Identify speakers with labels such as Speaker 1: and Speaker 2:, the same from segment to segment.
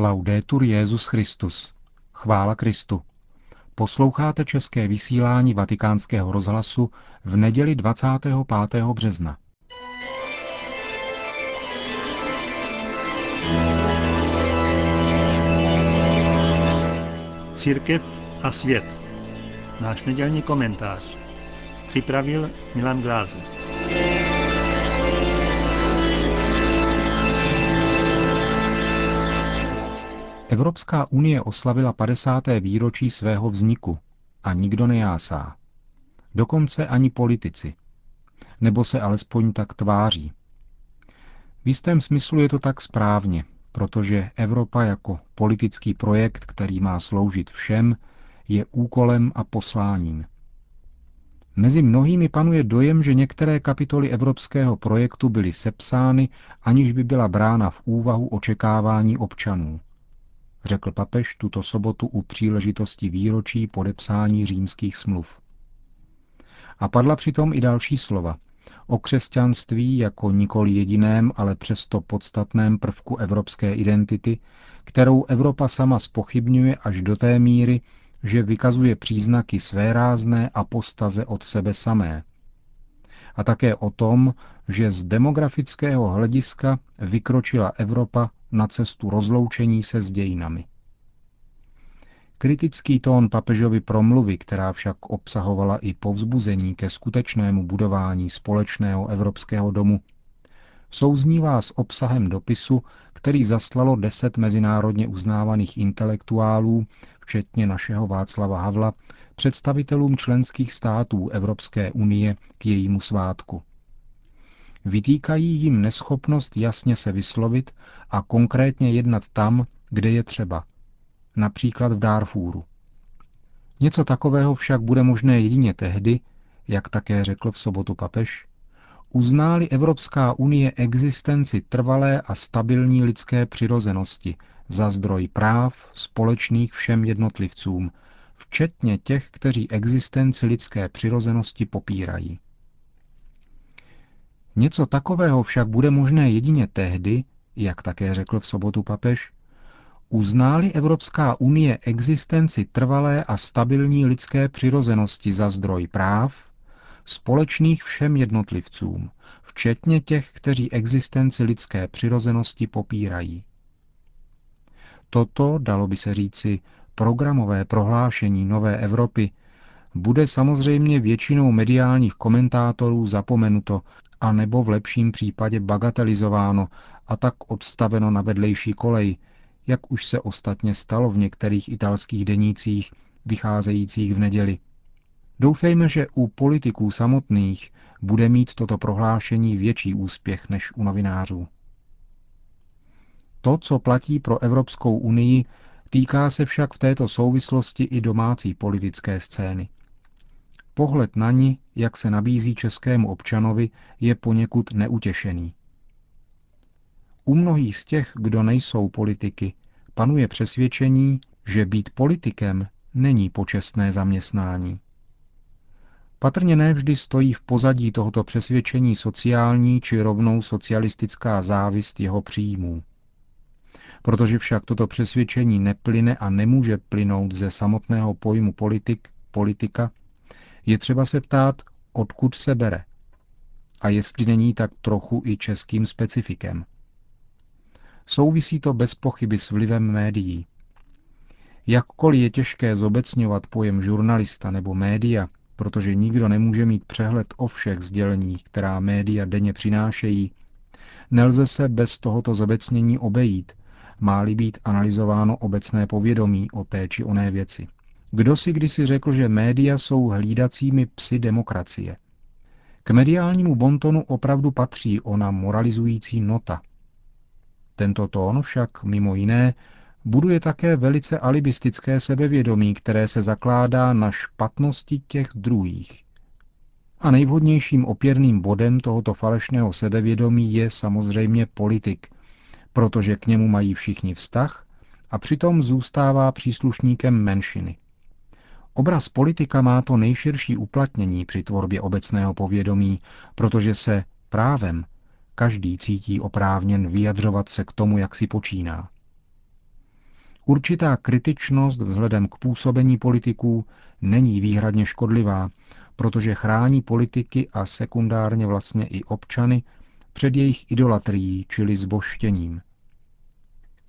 Speaker 1: Laudetur Jezus Christus. Chvála Kristu. Posloucháte české vysílání Vatikánského rozhlasu v neděli 25. března.
Speaker 2: Církev a svět. Náš nedělní komentář. Připravil Milan Glázer.
Speaker 1: Evropská unie oslavila 50. výročí svého vzniku a nikdo nejásá. Dokonce ani politici. Nebo se alespoň tak tváří. V jistém smyslu je to tak správně, protože Evropa jako politický projekt, který má sloužit všem, je úkolem a posláním. Mezi mnohými panuje dojem, že některé kapitoly evropského projektu byly sepsány, aniž by byla brána v úvahu očekávání občanů řekl papež tuto sobotu u příležitosti výročí podepsání římských smluv. A padla přitom i další slova o křesťanství jako nikoli jediném, ale přesto podstatném prvku evropské identity, kterou Evropa sama spochybňuje až do té míry, že vykazuje příznaky své rázné apostaze od sebe samé. A také o tom, že z demografického hlediska vykročila Evropa na cestu rozloučení se s dějinami. Kritický tón papežovy promluvy, která však obsahovala i povzbuzení ke skutečnému budování společného evropského domu, souznívá s obsahem dopisu, který zaslalo deset mezinárodně uznávaných intelektuálů, včetně našeho Václava Havla, představitelům členských států Evropské unie k jejímu svátku. Vytýkají jim neschopnost jasně se vyslovit a konkrétně jednat tam, kde je třeba, například v Darfúru. Něco takového však bude možné jedině tehdy, jak také řekl v sobotu papež, uználi Evropská unie existenci trvalé a stabilní lidské přirozenosti za zdroj práv společných všem jednotlivcům, včetně těch, kteří existenci lidské přirozenosti popírají. Něco takového však bude možné jedině tehdy, jak také řekl v sobotu papež, uználi Evropská unie existenci trvalé a stabilní lidské přirozenosti za zdroj práv, společných všem jednotlivcům, včetně těch, kteří existenci lidské přirozenosti popírají. Toto, dalo by se říci, programové prohlášení Nové Evropy bude samozřejmě většinou mediálních komentátorů zapomenuto a nebo v lepším případě bagatelizováno a tak odstaveno na vedlejší kolej, jak už se ostatně stalo v některých italských denících vycházejících v neděli. Doufejme, že u politiků samotných bude mít toto prohlášení větší úspěch než u novinářů. To, co platí pro Evropskou unii, týká se však v této souvislosti i domácí politické scény. Pohled na ní, jak se nabízí českému občanovi, je poněkud neutěšený. U mnohých z těch, kdo nejsou politiky, panuje přesvědčení, že být politikem není počestné zaměstnání. Patrně nevždy stojí v pozadí tohoto přesvědčení sociální či rovnou socialistická závist jeho příjmů. Protože však toto přesvědčení neplyne a nemůže plynout ze samotného pojmu politik, politika, je třeba se ptát, odkud se bere. A jestli není tak trochu i českým specifikem. Souvisí to bez pochyby s vlivem médií. Jakkoliv je těžké zobecňovat pojem žurnalista nebo média, protože nikdo nemůže mít přehled o všech sděleních, která média denně přinášejí, nelze se bez tohoto zobecnění obejít, má-li být analyzováno obecné povědomí o té či oné věci. Kdo si kdysi řekl, že média jsou hlídacími psy demokracie? K mediálnímu bontonu opravdu patří ona moralizující nota. Tento tón však, mimo jiné, buduje také velice alibistické sebevědomí, které se zakládá na špatnosti těch druhých. A nejvhodnějším opěrným bodem tohoto falešného sebevědomí je samozřejmě politik, protože k němu mají všichni vztah a přitom zůstává příslušníkem menšiny. Obraz politika má to nejširší uplatnění při tvorbě obecného povědomí, protože se právem každý cítí oprávněn vyjadřovat se k tomu, jak si počíná. Určitá kritičnost vzhledem k působení politiků není výhradně škodlivá, protože chrání politiky a sekundárně vlastně i občany před jejich idolatrií, čili zboštěním.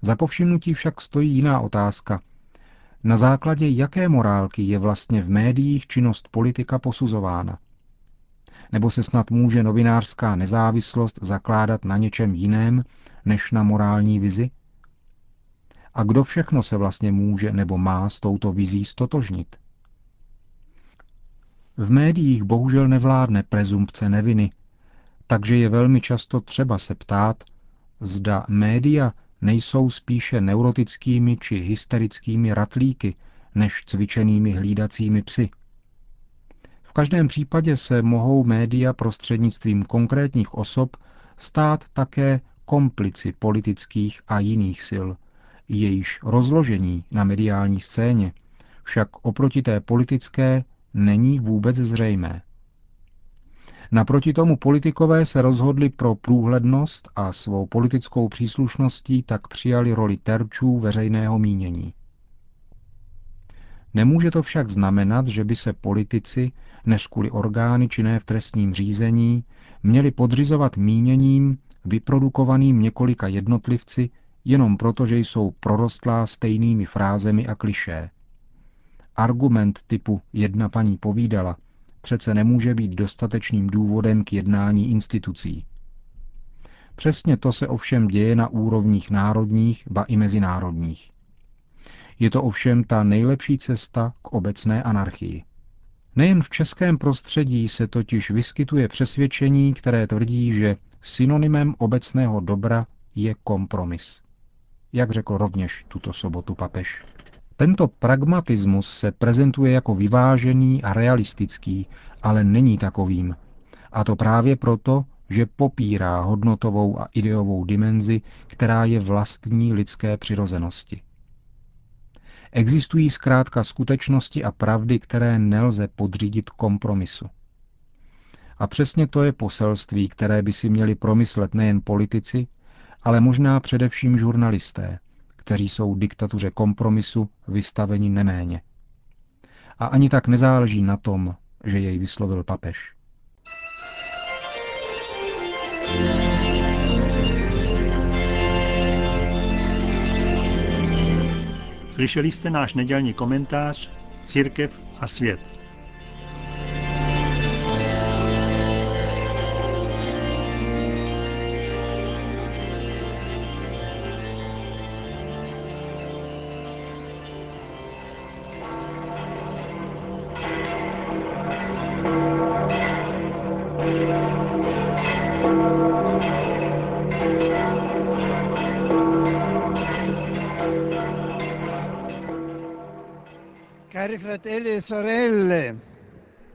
Speaker 1: Za povšimnutí však stojí jiná otázka. Na základě jaké morálky je vlastně v médiích činnost politika posuzována? Nebo se snad může novinářská nezávislost zakládat na něčem jiném než na morální vizi? A kdo všechno se vlastně může nebo má s touto vizí stotožnit? V médiích bohužel nevládne prezumpce neviny, takže je velmi často třeba se ptát, zda média nejsou spíše neurotickými či hysterickými ratlíky než cvičenými hlídacími psy. V každém případě se mohou média prostřednictvím konkrétních osob stát také komplici politických a jiných sil, jejíž rozložení na mediální scéně však oproti té politické není vůbec zřejmé. Naproti tomu politikové se rozhodli pro průhlednost a svou politickou příslušností tak přijali roli terčů veřejného mínění. Nemůže to však znamenat, že by se politici, než kvůli orgány činné v trestním řízení, měli podřizovat míněním vyprodukovaným několika jednotlivci jenom proto, že jsou prorostlá stejnými frázemi a klišé. Argument typu jedna paní povídala přece nemůže být dostatečným důvodem k jednání institucí. Přesně to se ovšem děje na úrovních národních, ba i mezinárodních. Je to ovšem ta nejlepší cesta k obecné anarchii. Nejen v českém prostředí se totiž vyskytuje přesvědčení, které tvrdí, že synonymem obecného dobra je kompromis. Jak řekl rovněž tuto sobotu papež. Tento pragmatismus se prezentuje jako vyvážený a realistický, ale není takovým. A to právě proto, že popírá hodnotovou a ideovou dimenzi, která je vlastní lidské přirozenosti. Existují zkrátka skutečnosti a pravdy, které nelze podřídit kompromisu. A přesně to je poselství, které by si měli promyslet nejen politici, ale možná především žurnalisté – kteří jsou diktatuře kompromisu vystaveni neméně. A ani tak nezáleží na tom, že jej vyslovil papež.
Speaker 2: Slyšeli jste náš nedělní komentář Církev a svět.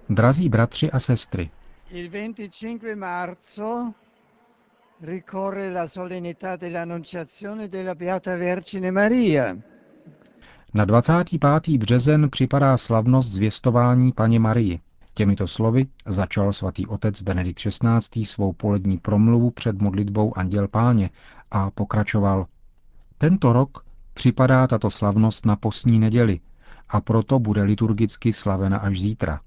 Speaker 1: Drazí bratři a sestry,
Speaker 3: il 25 marzo ricorre la solennità dell'Annunciazione della Beata Vergine Maria.
Speaker 1: na 25. březen připadá slavnost zvěstování paně Marii. Těmito slovy začal svatý otec Benedikt XVI. svou polední promluvu před modlitbou Anděl Páně a pokračoval. Tento rok připadá tato slavnost na postní neděli, a proto bude liturgicky slavena až zítra.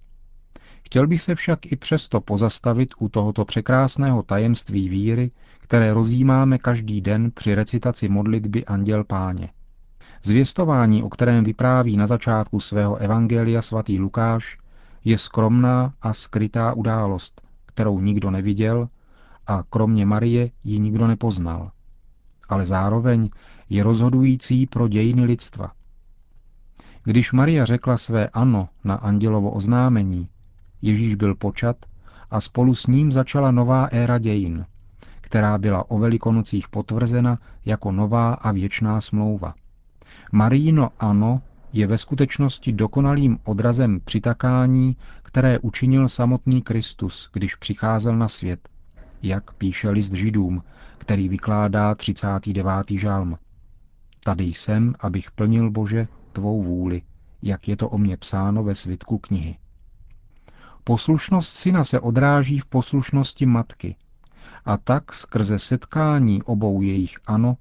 Speaker 1: Chtěl bych se však i přesto pozastavit u tohoto překrásného tajemství víry, které rozjímáme každý den při recitaci modlitby Anděl Páně. Zvěstování, o kterém vypráví na začátku svého evangelia svatý Lukáš, je skromná a skrytá událost, kterou nikdo neviděl a kromě Marie ji nikdo nepoznal. Ale zároveň je rozhodující pro dějiny lidstva. Když Maria řekla své ano na andělovo oznámení, Ježíš byl počat a spolu s ním začala nová éra dějin, která byla o velikonocích potvrzena jako nová a věčná smlouva. Maríno ano je ve skutečnosti dokonalým odrazem přitakání, které učinil samotný Kristus, když přicházel na svět, jak píše list Židům, který vykládá 39. žalm. Tady jsem, abych plnil Bože tvou vůli, jak je to o mě psáno ve svitku knihy. Poslušnost syna se odráží v poslušnosti matky a tak skrze setkání obou jejich ano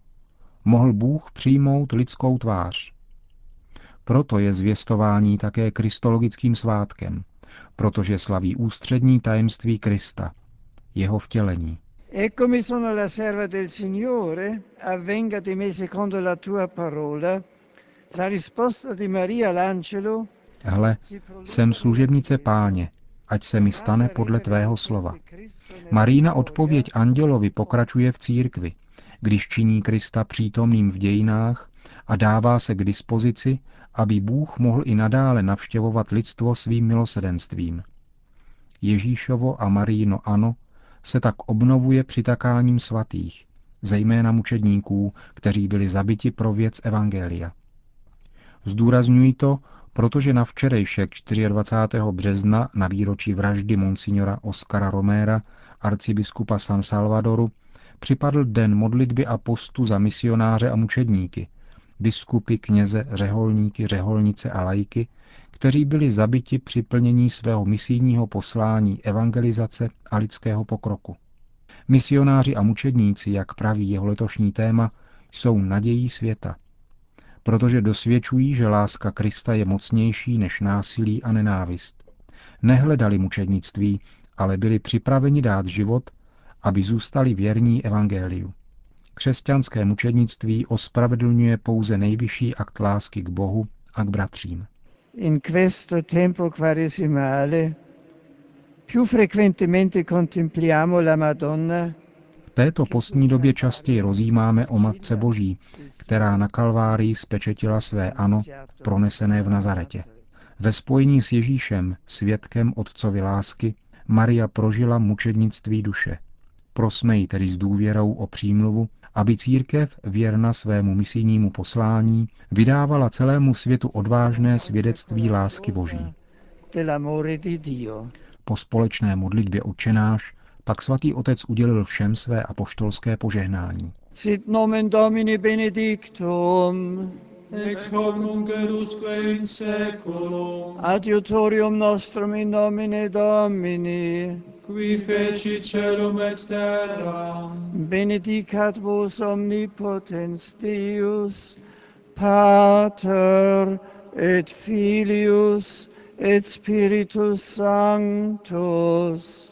Speaker 1: mohl Bůh přijmout lidskou tvář. Proto je zvěstování také kristologickým svátkem, protože slaví ústřední tajemství Krista, jeho vtělení.
Speaker 3: Eccomi sono la serva del Signore, avvenga di me secondo la tua parola.
Speaker 1: Hle, jsem služebnice páně, ať se mi stane podle tvého slova. Marína odpověď andělovi pokračuje v církvi, když činí Krista přítomným v dějinách a dává se k dispozici, aby Bůh mohl i nadále navštěvovat lidstvo svým milosedenstvím. Ježíšovo a Maríno ano se tak obnovuje přitakáním svatých, zejména mučedníků, kteří byli zabiti pro věc Evangelia. Zdůrazňuji to, protože na včerejšek 24. března na výročí vraždy monsignora Oscara Roméra, arcibiskupa San Salvadoru, připadl den modlitby a postu za misionáře a mučedníky, biskupy, kněze, řeholníky, řeholnice a lajky, kteří byli zabiti při plnění svého misijního poslání evangelizace a lidského pokroku. Misionáři a mučedníci, jak praví jeho letošní téma, jsou nadějí světa, protože dosvědčují, že láska Krista je mocnější než násilí a nenávist. Nehledali mučednictví, ale byli připraveni dát život, aby zůstali věrní evangeliu. Křesťanské mučednictví ospravedlňuje pouze nejvyšší akt lásky k Bohu a k bratřím.
Speaker 3: In questo tempo quaresimale più frequentemente contempliamo la Madonna
Speaker 1: této postní době častěji rozjímáme o Matce Boží, která na Kalvárii spečetila své ano, pronesené v Nazaretě. Ve spojení s Ježíšem, svědkem Otcovi lásky, Maria prožila mučednictví duše. Prosme ji tedy s důvěrou o přímluvu, aby církev, věrna svému misijnímu poslání, vydávala celému světu odvážné svědectví lásky Boží. Po společné modlitbě učenáš pak svatý otec udělil všem své apoštolské požehnání.
Speaker 3: Sit nomen Domini benedictum,
Speaker 4: ex hoc nunc erusque in seculum,
Speaker 3: adiutorium nostrum in nomine Domini,
Speaker 4: qui feci celum et terra,
Speaker 3: benedicat vos omnipotens Deus, Pater et Filius et Spiritus Sanctus.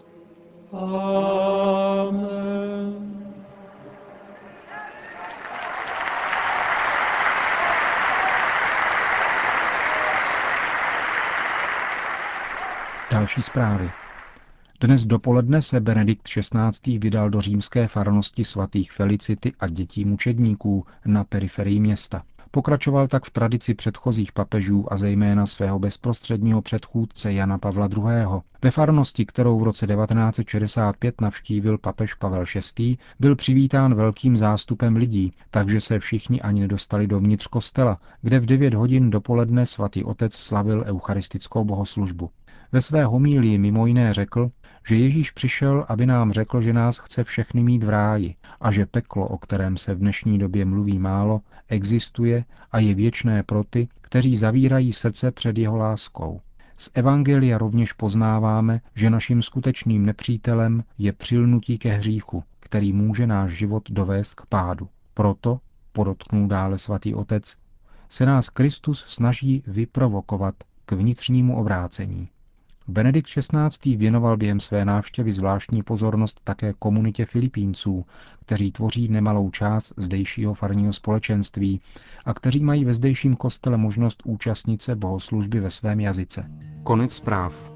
Speaker 1: Další zprávy. Dnes dopoledne se Benedikt XVI. vydal do římské farnosti svatých Felicity a dětí mučedníků na periferii města. Pokračoval tak v tradici předchozích papežů a zejména svého bezprostředního předchůdce Jana Pavla II. Ve farnosti, kterou v roce 1965 navštívil papež Pavel VI., byl přivítán velkým zástupem lidí, takže se všichni ani nedostali dovnitř kostela, kde v 9 hodin dopoledne svatý otec slavil eucharistickou bohoslužbu. Ve své homílii mimo jiné řekl, že Ježíš přišel, aby nám řekl, že nás chce všechny mít v ráji a že peklo, o kterém se v dnešní době mluví málo, existuje a je věčné pro ty, kteří zavírají srdce před jeho láskou. Z Evangelia rovněž poznáváme, že naším skutečným nepřítelem je přilnutí ke hříchu, který může náš život dovést k pádu. Proto, podotknul dále svatý otec, se nás Kristus snaží vyprovokovat k vnitřnímu obrácení. Benedikt XVI. věnoval během své návštěvy zvláštní pozornost také komunitě Filipínců, kteří tvoří nemalou část zdejšího farního společenství a kteří mají ve zdejším kostele možnost účastnit se bohoslužby ve svém jazyce. Konec zpráv.